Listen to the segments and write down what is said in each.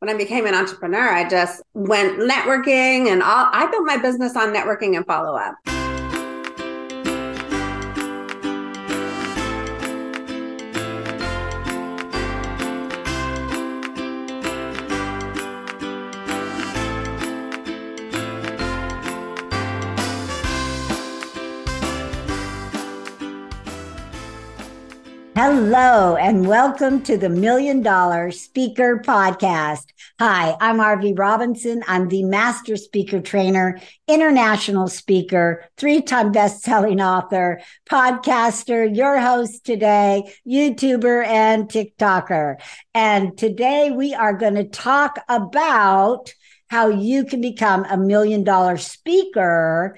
when I became an entrepreneur, I just went networking and all. I built my business on networking and follow up. Hello, and welcome to the Million Dollar Speaker Podcast. Hi, I'm Arvee Robinson. I'm the master speaker trainer, international speaker, three time best selling author, podcaster, your host today, YouTuber, and TikToker. And today we are going to talk about how you can become a million dollar speaker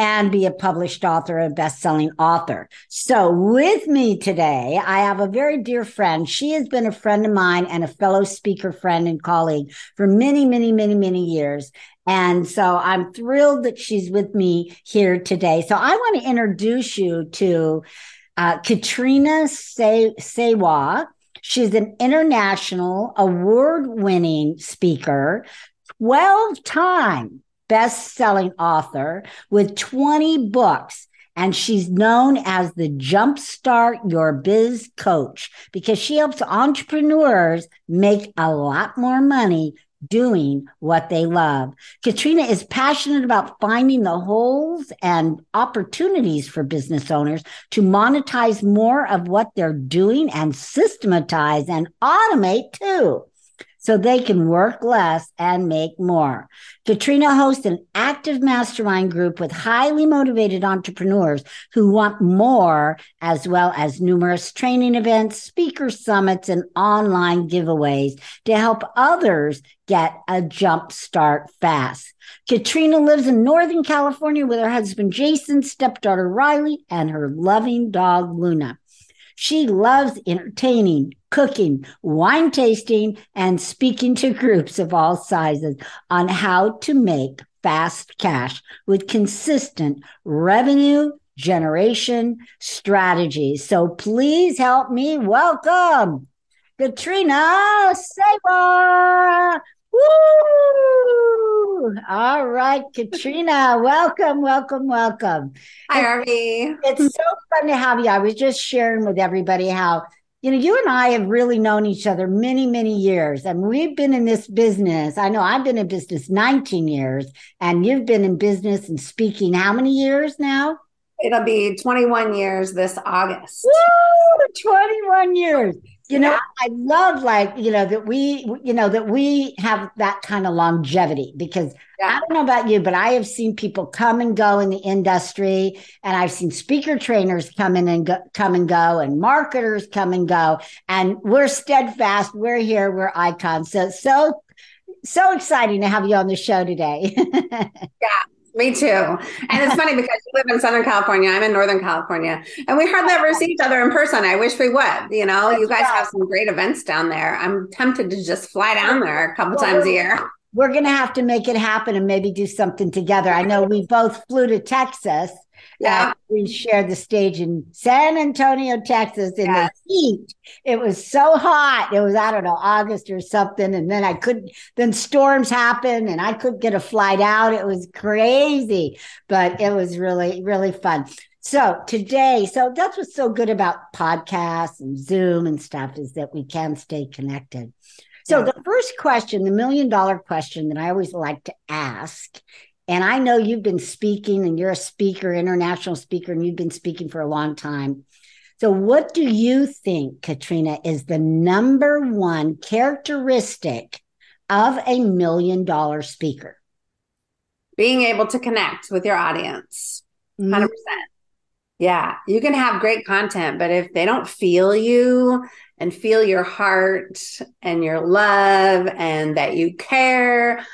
and be a published author, a best-selling author. So with me today, I have a very dear friend. She has been a friend of mine and a fellow speaker friend and colleague for many, many, many, many years. And so I'm thrilled that she's with me here today. So I want to introduce you to uh, Katrina Se- Sawa. She's an international award winning speaker, 12 time best selling author with 20 books. And she's known as the Jumpstart Your Biz Coach because she helps entrepreneurs make a lot more money doing what they love. Katrina is passionate about finding the holes and opportunities for business owners to monetize more of what they're doing and systematize and automate too so they can work less and make more. Katrina hosts an active mastermind group with highly motivated entrepreneurs who want more, as well as numerous training events, speaker summits, and online giveaways to help others get a jump start fast. Katrina lives in Northern California with her husband Jason, stepdaughter Riley, and her loving dog Luna. She loves entertaining, cooking, wine tasting, and speaking to groups of all sizes on how to make fast cash with consistent revenue generation strategies. So please help me welcome Katrina Sawa. Woo! All right, Katrina, welcome, welcome, welcome. Hi, Arvee. It's so fun to have you. I was just sharing with everybody how, you know, you and I have really known each other many, many years, and we've been in this business. I know I've been in business 19 years, and you've been in business and speaking how many years now? It'll be 21 years this August. Woo! 21 years you know i love like you know that we you know that we have that kind of longevity because yeah. i don't know about you but i have seen people come and go in the industry and i've seen speaker trainers come in and go, come and go and marketers come and go and we're steadfast we're here we're icons so so so exciting to have you on the show today yeah me too. And it's funny because you live in Southern California. I'm in Northern California. And we hardly ever see each other in person. I wish we would. You know, you guys have some great events down there. I'm tempted to just fly down there a couple well, times a year. We're going to have to make it happen and maybe do something together. I know we both flew to Texas yeah. Uh, we shared the stage in San Antonio, Texas in the heat. It was so hot. It was, I don't know, August or something. And then I couldn't, then storms happened and I couldn't get a flight out. It was crazy, but it was really, really fun. So today, so that's what's so good about podcasts and Zoom and stuff is that we can stay connected. So the first question, the million dollar question that I always like to ask and I know you've been speaking and you're a speaker, international speaker, and you've been speaking for a long time. So, what do you think, Katrina, is the number one characteristic of a million dollar speaker? Being able to connect with your audience, 100%. Mm-hmm. Yeah, you can have great content, but if they don't feel you and feel your heart and your love and that you care,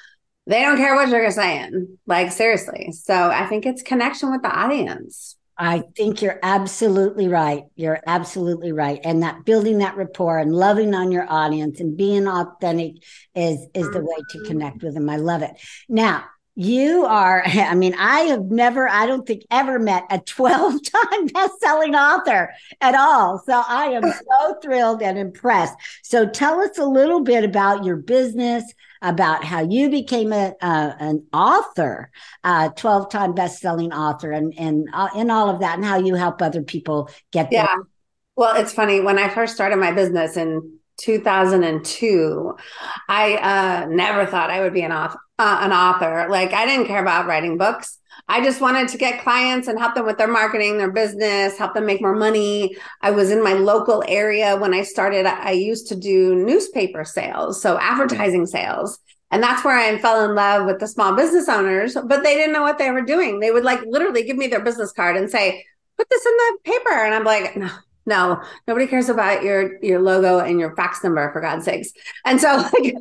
they don't care what you're saying. Like, seriously. So I think it's connection with the audience. I think you're absolutely right. You're absolutely right. And that building that rapport and loving on your audience and being authentic is is the way to connect with them. I love it. Now, You are, I mean, I have never, I don't think ever met a 12 time best selling author at all. So I am so thrilled and impressed. So tell us a little bit about your business, about how you became a, uh, an author, a 12 time best selling author, and, and, uh, and all of that, and how you help other people get there. Yeah. Well, it's funny. When I first started my business in 2002, I uh, never thought I would be an author uh, an author. Like I didn't care about writing books. I just wanted to get clients and help them with their marketing, their business, help them make more money. I was in my local area when I started. I used to do newspaper sales, so advertising sales. And that's where I fell in love with the small business owners, but they didn't know what they were doing. They would like literally give me their business card and say, put this in the paper. And I'm like, no, no, nobody cares about your your logo and your fax number for God's sakes. And so like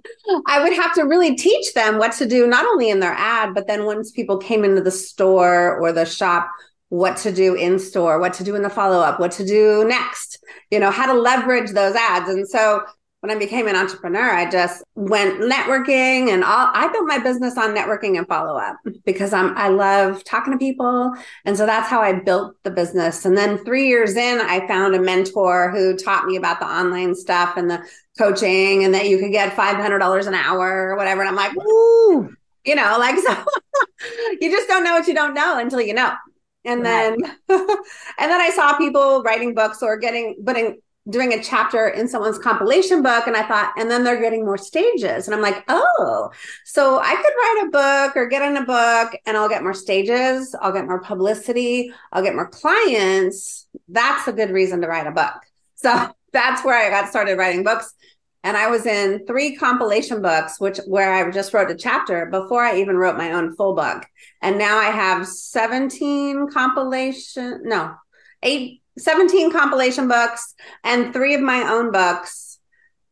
I would have to really teach them what to do not only in their ad, but then once people came into the store or the shop, what to do in store, what to do in the follow up, what to do next, you know, how to leverage those ads. And so when I became an entrepreneur, I just went networking and all I built my business on networking and follow up because I'm I love talking to people. And so that's how I built the business. And then three years in, I found a mentor who taught me about the online stuff and the coaching and that you could get $500 an hour or whatever. And I'm like, ooh, you know, like, so you just don't know what you don't know until you know. And then, and then I saw people writing books or getting, putting doing a chapter in someone's compilation book and I thought, and then they're getting more stages. And I'm like, oh, so I could write a book or get in a book and I'll get more stages, I'll get more publicity, I'll get more clients. That's a good reason to write a book. So that's where I got started writing books. And I was in three compilation books, which where I just wrote a chapter before I even wrote my own full book. And now I have 17 compilation, no, eight 17 compilation books and three of my own books.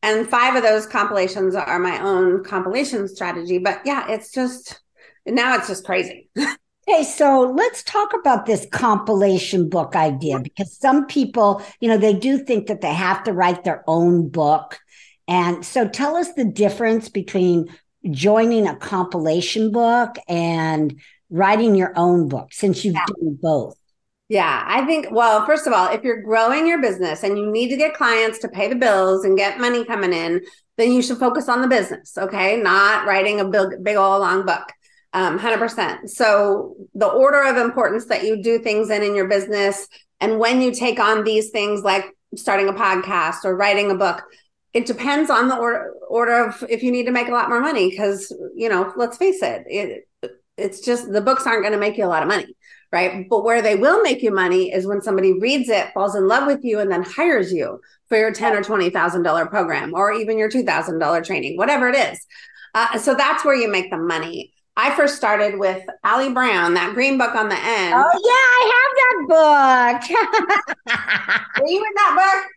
And five of those compilations are my own compilation strategy. But yeah, it's just now it's just crazy. Okay, so let's talk about this compilation book idea because some people, you know, they do think that they have to write their own book. And so tell us the difference between joining a compilation book and writing your own book since you've yeah. done both. Yeah, I think, well, first of all, if you're growing your business and you need to get clients to pay the bills and get money coming in, then you should focus on the business, okay? Not writing a big, big old long book. Um, 100%. So the order of importance that you do things in in your business and when you take on these things like starting a podcast or writing a book, it depends on the order, order of if you need to make a lot more money because, you know, let's face it, it it's just the books aren't going to make you a lot of money right? But where they will make you money is when somebody reads it, falls in love with you, and then hires you for your ten or twenty thousand dollar program, or even your two thousand dollar training, whatever it is. Uh, so that's where you make the money. I first started with Ali Brown, that green book on the end. Oh yeah, I have that book. Were you in that book?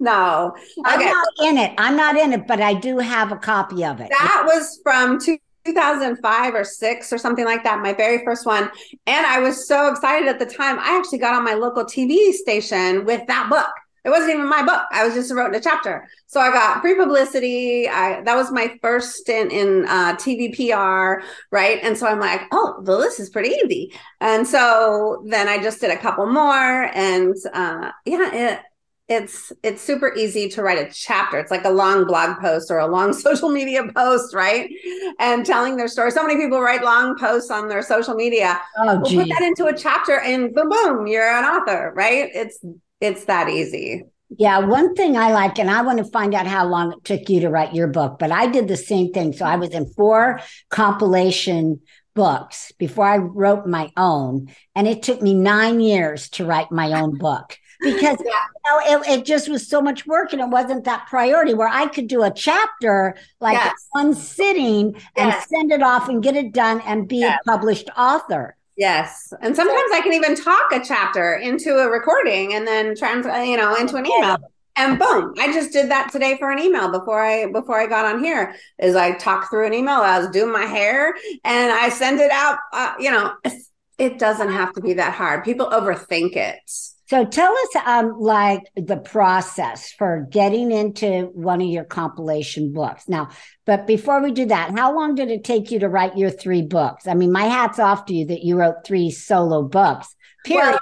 No. I'm not in it. I'm not in it, but I do have a copy of it. That was from two 2005 or six or something like that, my very first one. And I was so excited at the time. I actually got on my local TV station with that book. It wasn't even my book. I was just wrote a chapter. So I got free publicity. I, that was my first stint in uh, TV PR, right? And so I'm like, oh, well, this is pretty easy. And so then I just did a couple more, and uh, yeah, it it's it's super easy to write a chapter. It's like a long blog post or a long social media post right? And telling their story. So many people write long posts on their social media. Oh, we'll put that into a chapter and boom boom you're an author right? It's it's that easy. Yeah one thing i like and i want to find out how long it took you to write your book but i did the same thing. So i was in four compilation books before i wrote my own and it took me nine years to write my own book because yeah. you know, it, it, just was so much work and it wasn't that priority where I could do a chapter like yes. one sitting and yes. send it off and get it done and be yes. a published author. Yes. And sometimes I can even talk a chapter into a recording and then trans you know into an email. And boom, I just did that today for an email before I before I got on here. Is I talked through an email. I was doing my hair and I send it out. Uh, you know, it doesn't have to be that hard. People overthink it So tell us, um, like the process for getting into one of your compilation books. Now, but before we do that, how long did it take you to write your three books? I mean, my hat's off to you that you wrote three solo books. Period. Well,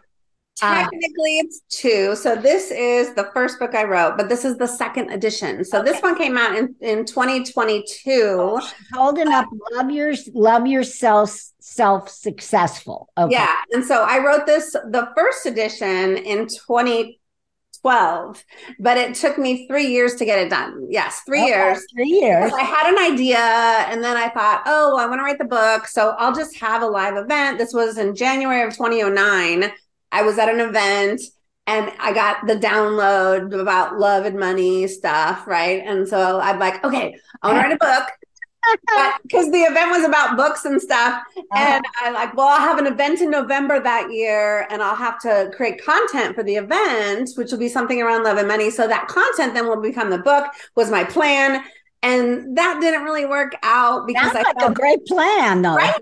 technically, uh, it's two. So this is the first book I wrote, but this is the second edition. So okay. this one came out in in 2022. Oh, holding up, love your love yourself self successful. Okay. Yeah. And so I wrote this, the first edition in 2012, but it took me three years to get it done. Yes, three okay, years. Three years. I had an idea and then I thought, oh, I want to write the book. So I'll just have a live event. This was in January of 2009. I was at an event and I got the download about love and money stuff, right? And so I'm like, okay, I want to write a book because the event was about books and stuff. Uh-huh. And I like, well, I'll have an event in November that year and I'll have to create content for the event, which will be something around love and money. So that content then will become the book was my plan. And that didn't really work out because That's I like felt, a great plan though. Right?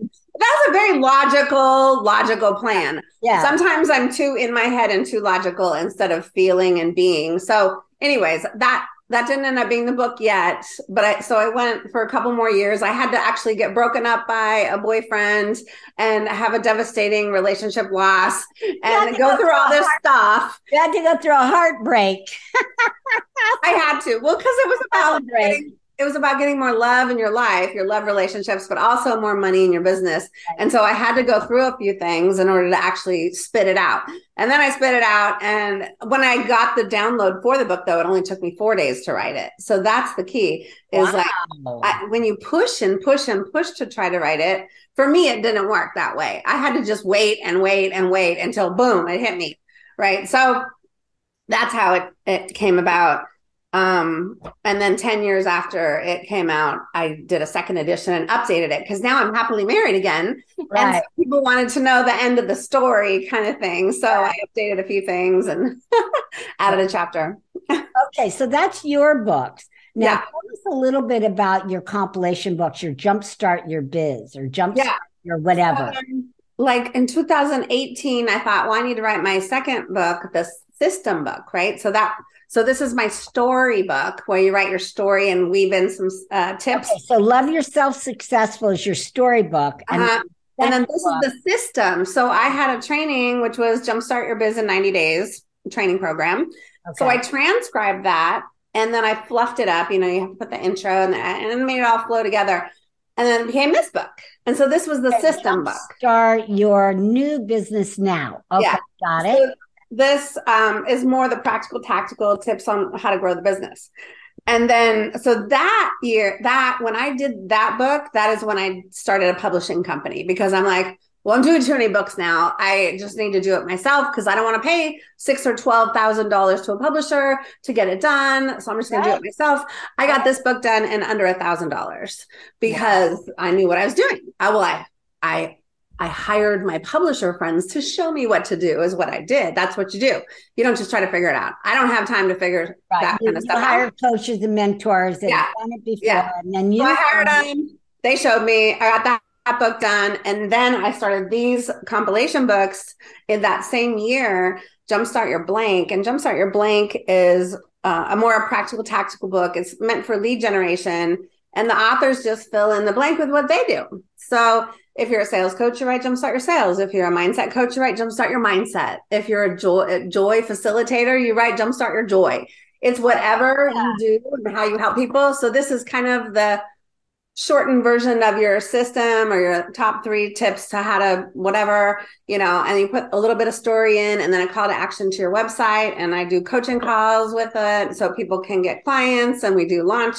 A very logical, logical plan. Yeah. Sometimes I'm too in my head and too logical instead of feeling and being. So anyways, that that didn't end up being the book yet but i so i went for a couple more years i had to actually get broken up by a boyfriend and have a devastating relationship loss and go, go, through all this heart- stuff you had to go through a heartbreak i had to well because it was about getting, it was about getting more love in your life, your love relationships, but also more money in your business. And so I had to go through a few things in order to actually spit it out. And then I spit it out. And when I got the download for the book, though, it only took me four days to write it. So that's the key is wow. like I, when you push and push and push to try to write it, for me, it didn't work that way. I had to just wait and wait and wait until boom, it hit me. Right. So that's how it, it came about. Um, and then 10 years after it came out, I did a second edition and updated it because now I'm happily married again. Right. And people wanted to know the end of the story kind of thing. So right. I updated a few things and added a chapter. okay. So that's your books. Now, yeah. tell us a little bit about your compilation books, your Jumpstart Your Biz or Jumpstart yeah. Your whatever. Um, like in 2018, I thought, well, I need to write my second book, the system book, right? So that so this is my storybook where you write your story and weave in some uh, tips. Okay, so love yourself successful is your storybook. And, uh-huh. and then this book. is the system. So I had a training which was Jumpstart Your Biz in 90 Days training program. Okay. So I transcribed that and then I fluffed it up. You know, you have to put the intro and, the, and made it all flow together. And then it became this book. And so this was the okay, system book. Start your new business now. Okay, yeah. got it. So this um, is more the practical, tactical tips on how to grow the business. And then, so that year, that when I did that book, that is when I started a publishing company because I'm like, well, I'm doing too many books now. I just need to do it myself because I don't want to pay six or twelve thousand dollars to a publisher to get it done. So I'm just going to do it myself. I got this book done in under a thousand dollars because I knew what I was doing. I well, I I I hired my publisher friends to show me what to do is what I did. That's what you do. You don't just try to figure it out. I don't have time to figure right. that you, kind of stuff hire out. coaches and mentors that yeah. done it before. Yeah. And then you so I hired them. They showed me. I got that, that book done. And then I started these compilation books in that same year, Jumpstart Your Blank. And Jumpstart Your Blank is uh, a more practical, tactical book. It's meant for lead generation. And the authors just fill in the blank with what they do. So if you're a sales coach, you're write jumpstart your sales. If you're a mindset coach, you're write jumpstart your mindset. If you're a joy, a joy facilitator, you write jumpstart your joy. It's whatever yeah. you do and how you help people. So this is kind of the shortened version of your system or your top three tips to how to whatever, you know, and you put a little bit of story in and then a call to action to your website. And I do coaching calls with it so people can get clients and we do launch.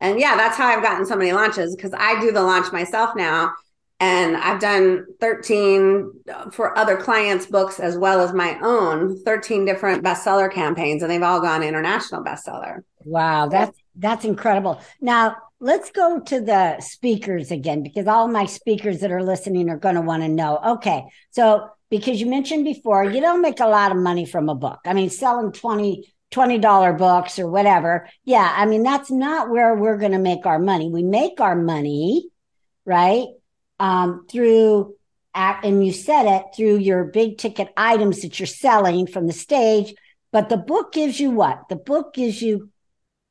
And yeah, that's how I've gotten so many launches because I do the launch myself now and I've done 13 uh, for other clients' books as well as my own, 13 different bestseller campaigns, and they've all gone international bestseller. Wow, that's that's incredible. Now let's go to the speakers again because all my speakers that are listening are going to want to know. Okay, so because you mentioned before, you don't make a lot of money from a book. I mean, selling 20 $20 books or whatever. Yeah, I mean, that's not where we're going to make our money. We make our money, right? Um, through and you said it through your big ticket items that you're selling from the stage. But the book gives you what? The book gives you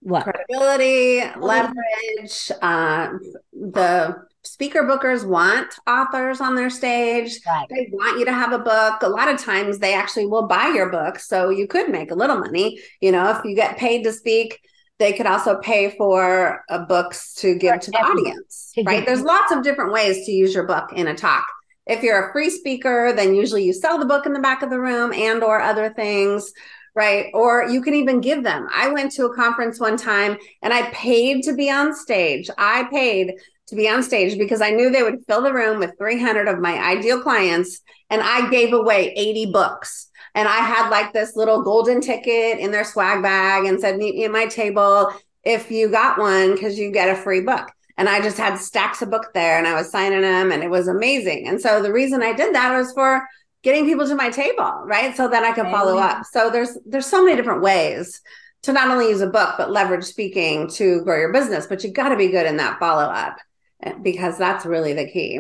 what? Credibility, leverage. Uh, the speaker bookers want authors on their stage. Right. They want you to have a book. A lot of times they actually will buy your book. So you could make a little money. You know, if you get paid to speak, they could also pay for uh, books to give to the audience, right? There's lots of different ways to use your book in a talk. If you're a free speaker, then usually you sell the book in the back of the room and or other things, right? Or you can even give them. I went to a conference one time and I paid to be on stage. I paid to be on stage because I knew they would fill the room with 300 of my ideal clients and I gave away 80 books. And I had like this little golden ticket in their swag bag and said, meet me at my table if you got one because you get a free book. And I just had stacks of book there and I was signing them and it was amazing. And so the reason I did that was for getting people to my table, right? So that I could follow up. So there's there's so many different ways to not only use a book but leverage speaking to grow your business, but you got to be good in that follow up eh, because that's really the key.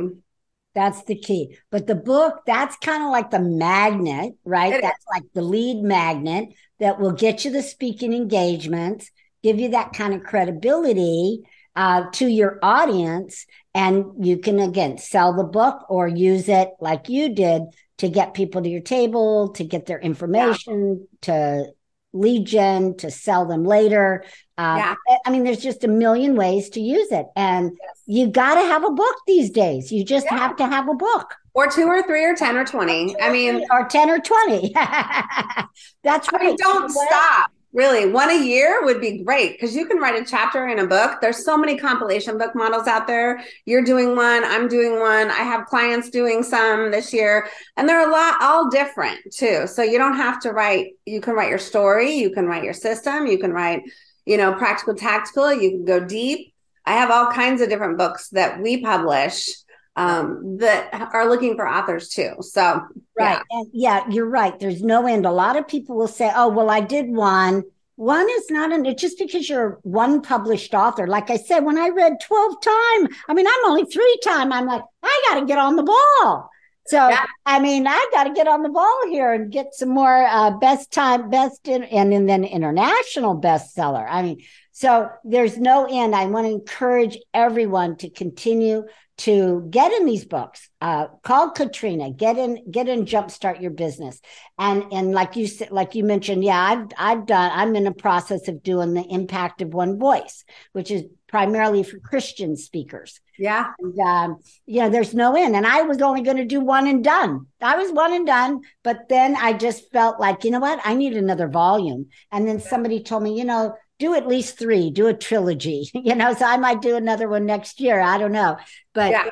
That's the key. But the book, that's kind of like the magnet, right? It that's is. like the lead magnet that will get you the speaking engagements, give you that kind of credibility uh, to your audience. And you can, again, sell the book or use it like you did to get people to your table, to get their information, yeah. to lead gen, to sell them later. Uh, yeah. I mean, there's just a million ways to use it. And yes. you got to have a book these days. You just yeah. have to have a book. Or two or three or 10 or 20. I mean, or 10 or 20. That's right. I mean, don't stop. Really, one a year would be great because you can write a chapter in a book. There's so many compilation book models out there. You're doing one, I'm doing one. I have clients doing some this year, and they're a lot all different too. So you don't have to write, you can write your story, you can write your system, you can write, you know, practical tactical, you can go deep. I have all kinds of different books that we publish um, that are looking for authors too. So, right. Yeah. And yeah, you're right. There's no end. A lot of people will say, oh, well, I did one. One is not an, it's just because you're one published author. Like I said, when I read 12 time, I mean, I'm only three time. I'm like, I got to get on the ball. So, yeah. I mean, I got to get on the ball here and get some more uh, best time, best in, and, and then international bestseller. I mean, so there's no end. I want to encourage everyone to continue to get in these books. Uh, call Katrina, get in, get in, jumpstart your business. And and like you said, like you mentioned, yeah, I've I've done. I'm in the process of doing the impact of one voice, which is primarily for Christian speakers. Yeah. And, um, you know, there's no end. And I was only going to do one and done. I was one and done. But then I just felt like, you know what? I need another volume. And then somebody told me, you know, do at least three, do a trilogy, you know, so I might do another one next year. I don't know. But yeah.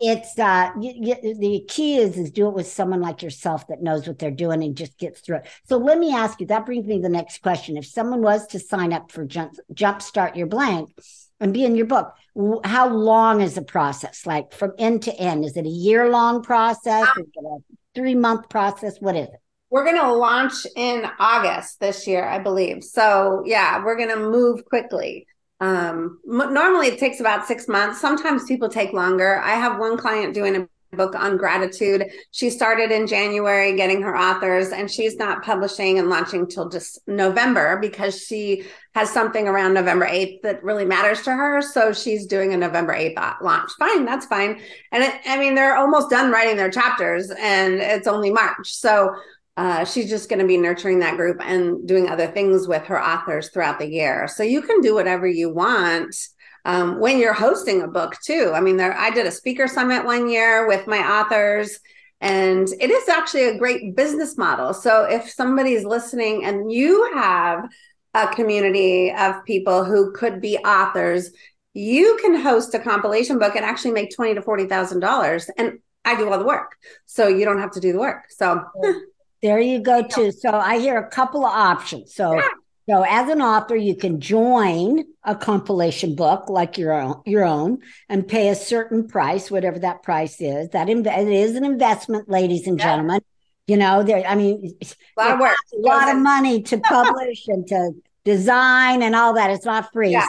it's uh you, you, the key is is do it with someone like yourself that knows what they're doing and just gets through it. So let me ask you, that brings me to the next question. If someone was to sign up for jump jump start your blank and be in your book, how long is the process? Like from end to end? Is it a year long process? Um, is it a three month process? What is it? We're going to launch in August this year, I believe. So, yeah, we're going to move quickly. Um, m- normally it takes about six months. Sometimes people take longer. I have one client doing a book on gratitude. She started in January getting her authors and she's not publishing and launching till just November because she has something around November 8th that really matters to her. So she's doing a November 8th launch. Fine, that's fine. And it, I mean, they're almost done writing their chapters and it's only March. So uh, she's just going to be nurturing that group and doing other things with her authors throughout the year. So you can do whatever you want um, when you're hosting a book too. I mean, there I did a speaker summit one year with my authors, and it is actually a great business model. So if somebody's listening and you have a community of people who could be authors, you can host a compilation book and actually make twenty to forty thousand dollars, and I do all the work, so you don't have to do the work. So. There you go too. So I hear a couple of options. So yeah. So as an author, you can join a compilation book like your own, your own, and pay a certain price, whatever that price is. That inv- it is an investment, ladies and yeah. gentlemen. You know, there. I mean, a lot of work, a lot of money to publish and to design and all that. It's not free. Yeah.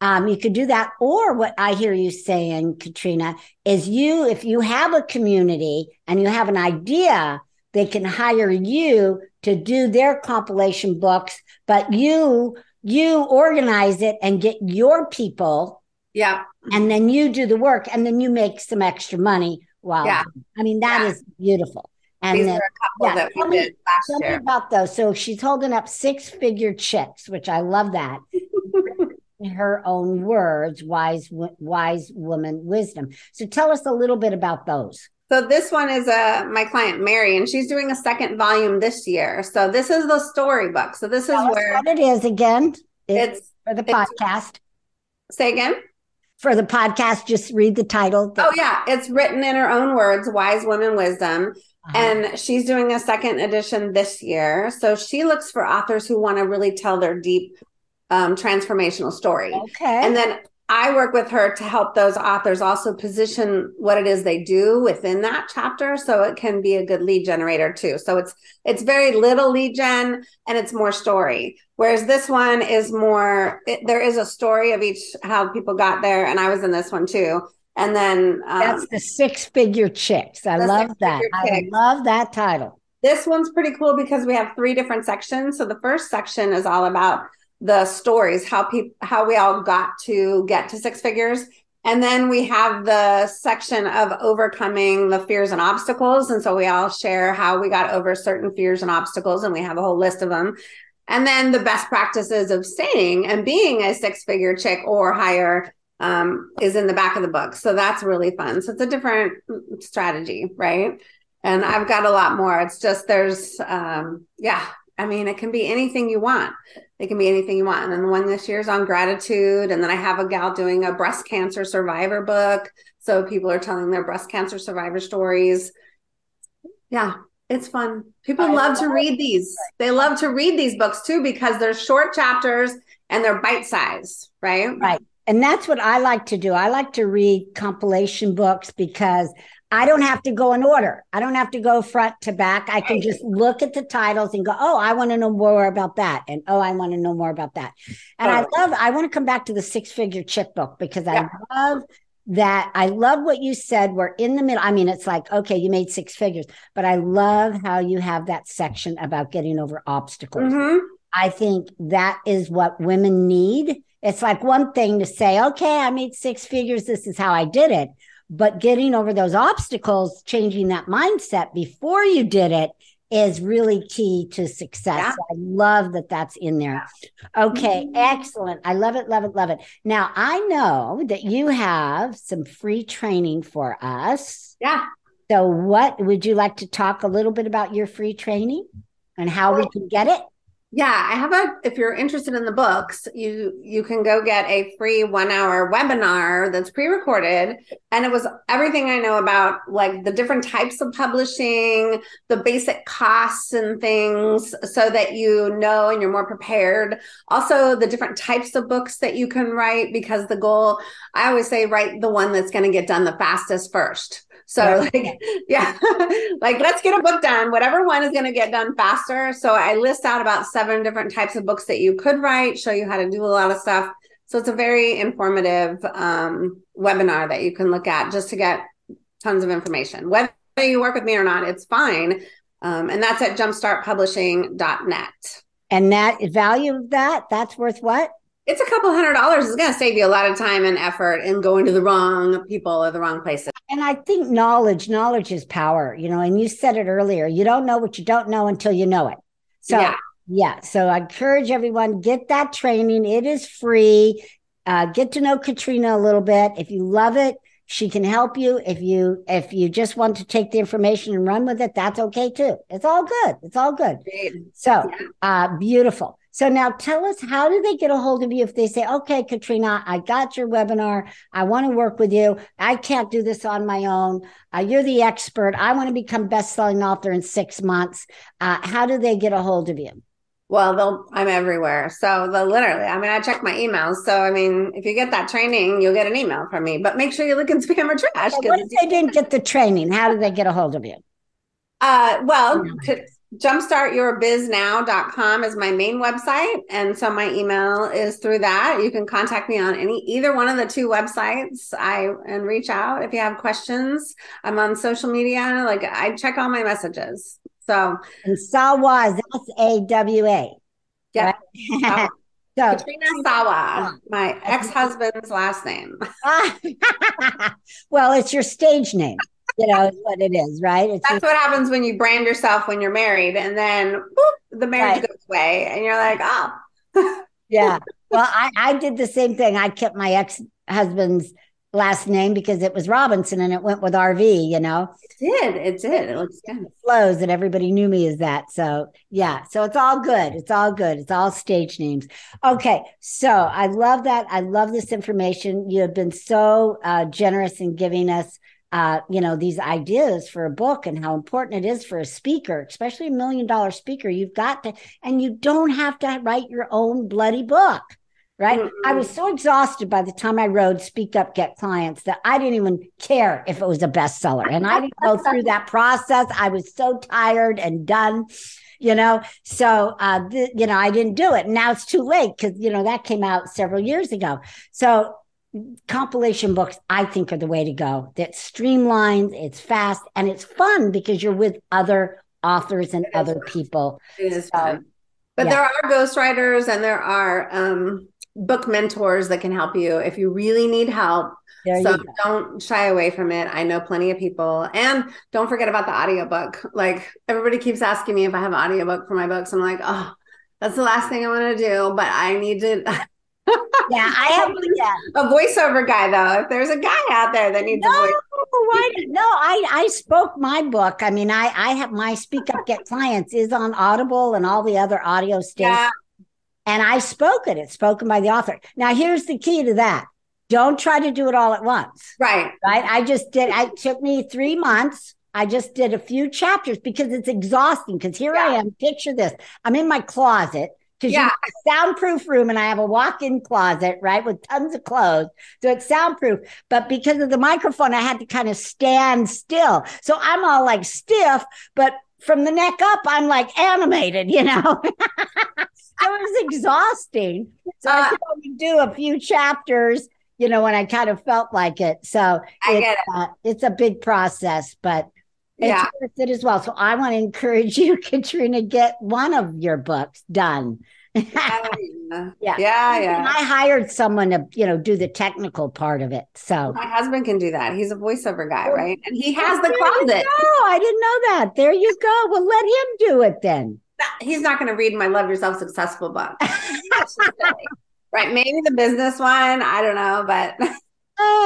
Um, you could do that. Or what I hear you saying, Katrina, is you, if you have a community and you have an idea, they can hire you to do their compilation books, but you, you organize it and get your people. Yeah. And then you do the work and then you make some extra money. Wow. Yeah. I mean, that Yeah. is beautiful. And These then, are a couple yeah, that tell me- Tell me about those. So she's holding up six figure chicks, which I love that. In her own words, wise, wise woman wisdom. So tell us a little bit about those. So this one is uh, my client Mary, and she's doing a second volume this year. So this is the storybook. So this is Tell us where what it is again. It- it's for the it's- podcast. say again. For the podcast, just read the title. Oh yeah, it's written in her own words, wise women wisdom. Uh-huh. And she's doing a second edition this year. So she looks for authors who want to really tell their deep um, transformational story. okay. And then I work with her to help those authors also position what it is they do within that chapter so it can be a good lead generator too. So it's it's very little lead gen and it's more story. Whereas this one is more it, there is a story of each how people got there and I was in this one too. And then um, That's the six figure chicks. I love that. Six-Figure I love that title. This one's pretty cool because we have three different sections. So the first section is all about the stories, how people, how we all got to get to six figures. And then we have the section of overcoming the fears and obstacles. And so we all share how we got over certain fears and obstacles, and we have a whole list of them. And then the best practices of staying and being a six figure chick or higher um, is in the back of the book. So that's really fun. So it's a different strategy, right? And I've got a lot more. It's just there's, um, yeah, I mean, it can be anything you want. It can be anything you want. And then the one this year is on gratitude. And then I have a gal doing a breast cancer survivor book. So people are telling their breast cancer survivor stories. Yeah, it's fun. People I love to read these. They love to read these books too because they're short chapters and they're bite size, right? Right. And that's what I like to do. I like to read compilation books because I don't have to go in order. I don't have to go front to back. I can just look at the titles and go, oh, I want to know more about that. And oh, I want to know more about that. And I love, I want to come back to the six figure chick book because Yeah. I love that. I love what you said. We're in the middle. I mean, it's like, okay, you made six figures, but I love how you have that section about getting over obstacles. Mhm. I think that is what women need. It's like one thing to say, okay, I made six figures. This is how I did it. But getting over those obstacles, changing that mindset before you did it is really key to success. Yeah. I love that that's in there. Okay, Mhm. excellent. I love it, love it, love it. Now, I know that you have some free training for us. Yeah. So, what would you like to talk a little bit about your free training and how we can get it? Yeah, I have a if you're interested in the books, you you can go get a free 1-hour webinar that's pre-recorded and it was everything I know about like the different types of publishing, the basic costs and things so that you know and you're more prepared. Also the different types of books that you can write because the goal I always say write the one that's going to get done the fastest first. So like yeah, like let's get a book done. Whatever one is going to get done faster. So I list out about seven different types of books that you could write, show you how to do a lot of stuff. So it's a very informative um, webinar that you can look at just to get tons of information. Whether you work with me or not, it's fine. Um, and that's at jumpstartpublishing.net. And that value of that, that's worth what? It's a couple hundred dollars. It's going to save you a lot of time and effort in going to the wrong people or the wrong places. And I think knowledge, knowledge is power, you know, and you said it earlier. You don't know what you don't know until you know it. So Yeah. yeah. So I encourage everyone, get that training. It is free. Uh, get to know Katrina a little bit. If you love it, she can help you. If you if you just want to take the information and run with it, that's okay too. It's all good. It's all good. So uh beautiful. So now tell us how do they get a hold of you if they say, okay, Katrina, I got your webinar. I want to work with you. I can't do this on my own. Uh, you're the expert. I want to become best-selling author in six months. Uh, how do they get a hold of you? Well, they'll, I'm everywhere. So literally, I mean, I check my emails. So, I mean, if you get that training, you'll get an email from me, but make sure you look in spam or trash. What if they didn't get the training? How do they get a hold of you? Uh, well, to, jumpstartyourbiznow.com is my main website. And so my email is through that. You can contact me on any either one of the two websites. I and reach out if you have questions. I'm on social media. Like I check all my messages. So and Sawa is S A W A. Yeah. Right? So, Katrina Sawa, my ex-husband's last name. well, it's your stage name you know, is what it is, right? It's That's just, what happens when you brand yourself when you're married, and then whoop, the marriage right. goes away, and you're like, oh. yeah. Well, I, I did the same thing. I kept my ex husband's last name because it was Robinson and it went with Arvee, you know? It did. It did. It looks good. It flows and everybody knew me as that. So, yeah. So it's all good. It's all good. It's all stage names. Okay. So I love that. I love this information. You have been so uh, generous in giving us uh, you know, these ideas for a book and how important it is for a speaker, especially a million dollar speaker. You've got to, and you don't have to write your own bloody book, right? Mm-hmm. I was so exhausted by the time I wrote Speak Up, Get Clients that I didn't even care if it was a bestseller. And I didn't go through that process. I was so tired and done you know so uh th- you know i didn't do it And now it's too late because you know that came out several years ago so compilation books i think are the way to go. That streamlines it's fast and it's fun because you're with other authors and other fun. people. It is so, fun. But yeah. there are ghostwriters and there are um, book mentors that can help you if you really need help. There so don't shy away from it. I know plenty of people. And don't forget about the audiobook. Like everybody keeps asking me if i have an audiobook for my books. I'm like oh that's the last thing i want to do but i need to yeah, I have yeah. a voiceover guy though. If there's a guy out there that needs no, a voice. Why, no, I I spoke my book. I mean, I I have my Speak Up Get Clients is on Audible and all the other audio stations. Yeah. And I spoke it. It's spoken by the author. Now, here's the key to that. Don't try to do it all at once. Right. Right. I just did. It took me three months. I just did a few chapters because it's exhausting. Because here yeah. I am. Picture this. I'm in my closet because yeah. you have a soundproof room and I have a walk-in closet, right, with tons of clothes. So it's soundproof. But because of the microphone, I had to kind of stand still. So I'm all like stiff, but from the neck up, I'm like animated, you know. it was exhausting. So uh, I could only do a few chapters, you know, when I kind of felt like it. So I it's, it. uh, it's a big process, but yeah. it's worth it as well. So I want to encourage you, Katrina, get one of your books done. Oh, yeah, yeah, yeah. yeah. I hired someone to, you know, do the technical part of it. So my husband can do that. He's a voiceover guy, oh, right? And he has the closet. Oh, I didn't know that. There you go. Well, let him do it then. He's not going to read my Love Yourself Successful book. right? Maybe the business one. I don't know, but oh,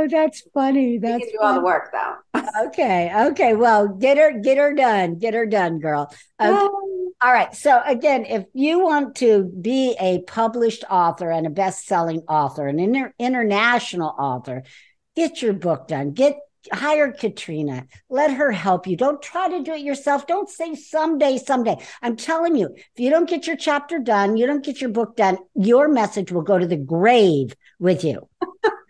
Oh, that's funny. That's do all the work though. okay. Okay. Well, get her, get her done. Get her done, girl. Okay. all right. So again, if you want to be a published author and a best-selling author, an inter- international author, get your book done. Get hire Katrina. Let her help you. Don't try to do it yourself. Don't say someday, someday. I'm telling you, if you don't get your chapter done, you don't get your book done, your message will go to the grave with you.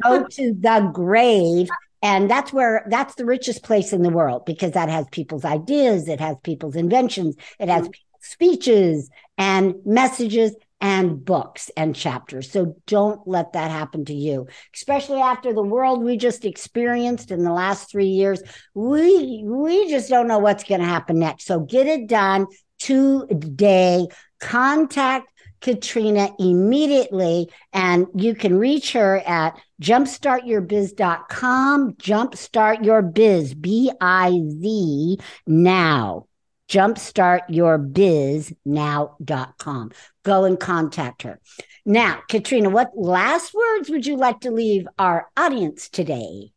Go to the grave. And that's where that's the richest place in the world because that has people's ideas, it has people's inventions, it has mm-hmm. speeches and messages and books and chapters. So don't let that happen to you, especially after the world we just experienced in the last three years. We we just don't know what's going to happen next. So get it done today. Contact Katrina immediately, and you can reach her at jumpstartyourbiz.com, jumpstartyourbiz, B I Z now jumpstartyourbiznow.com. Go and contact her. Now, Katrina, what last words would you like to leave our audience today?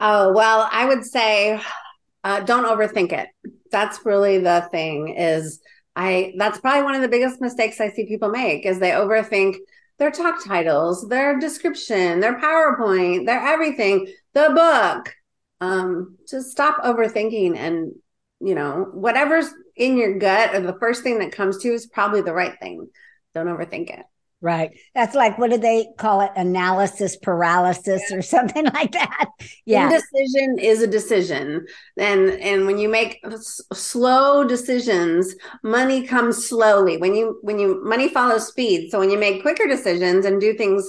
Oh, well, I would say uh, don't overthink it. That's really the thing is I that's probably one of the biggest mistakes I see people make is they overthink their talk titles, their description, their PowerPoint, their everything, the book. Um, just stop overthinking and you know, whatever's in your gut or the first thing that comes to you is probably the right thing. Don't overthink it. Right. That's like, what do they call it? Analysis paralysis yeah. or something like that. Yeah. Indecision is a decision. And, and when you make s- slow decisions, money comes slowly. When you, when you, money follows speed. So when you make quicker decisions and do things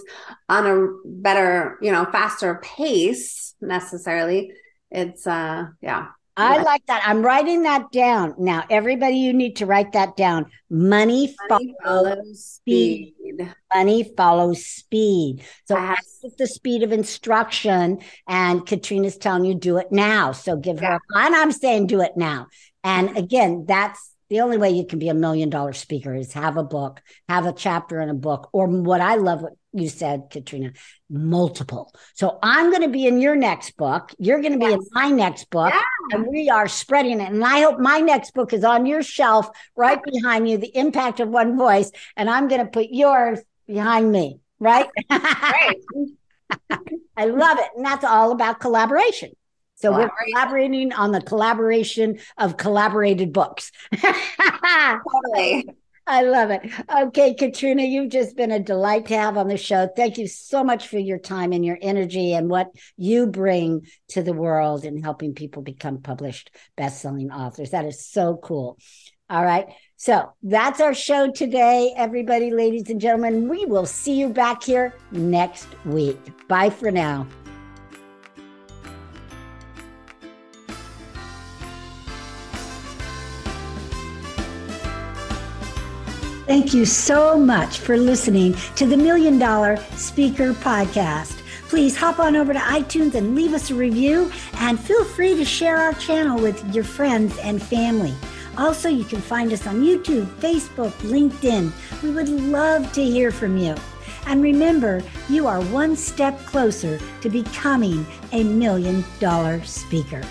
on a better, you know, faster pace necessarily, it's, uh, yeah, I like that. I'm writing that down. Now, everybody, you need to write that down. Money, Money follows, follows speed. speed. Money follows speed. So that's the speed of instruction. And Katrina's telling you do it now. So give yeah. her, and I'm saying do it now. And again, that's the only way you can be a million dollar speaker is have a book, have a chapter in a book, or what I love what you said, Katrina, multiple. So I'm going to be in your next book. You're going to be in my next book, yeah. and we are spreading it. And I hope my next book is on your shelf right behind you, The Impact of One Voice, and I'm going to put yours behind me, right? right. I love it. And that's all about collaboration. So we're collaborating on the collaboration of collaborated books. totally. I love it. Okay, Katrina, you've just been a delight to have on the show. Thank you so much for your time and your energy and what you bring to the world in helping people become published best-selling authors. That is so cool. All right. So that's our show today, everybody, ladies and gentlemen. We will see you back here next week. Bye for now. Thank you so much for listening to the Million Dollar Speaker Podcast. Please hop on over to iTunes and leave us a review, and feel free to share our channel with your friends and family. Also, you can find us on YouTube, Facebook, LinkedIn. We would love to hear from you. And remember, you are one step closer to becoming a million dollar speaker.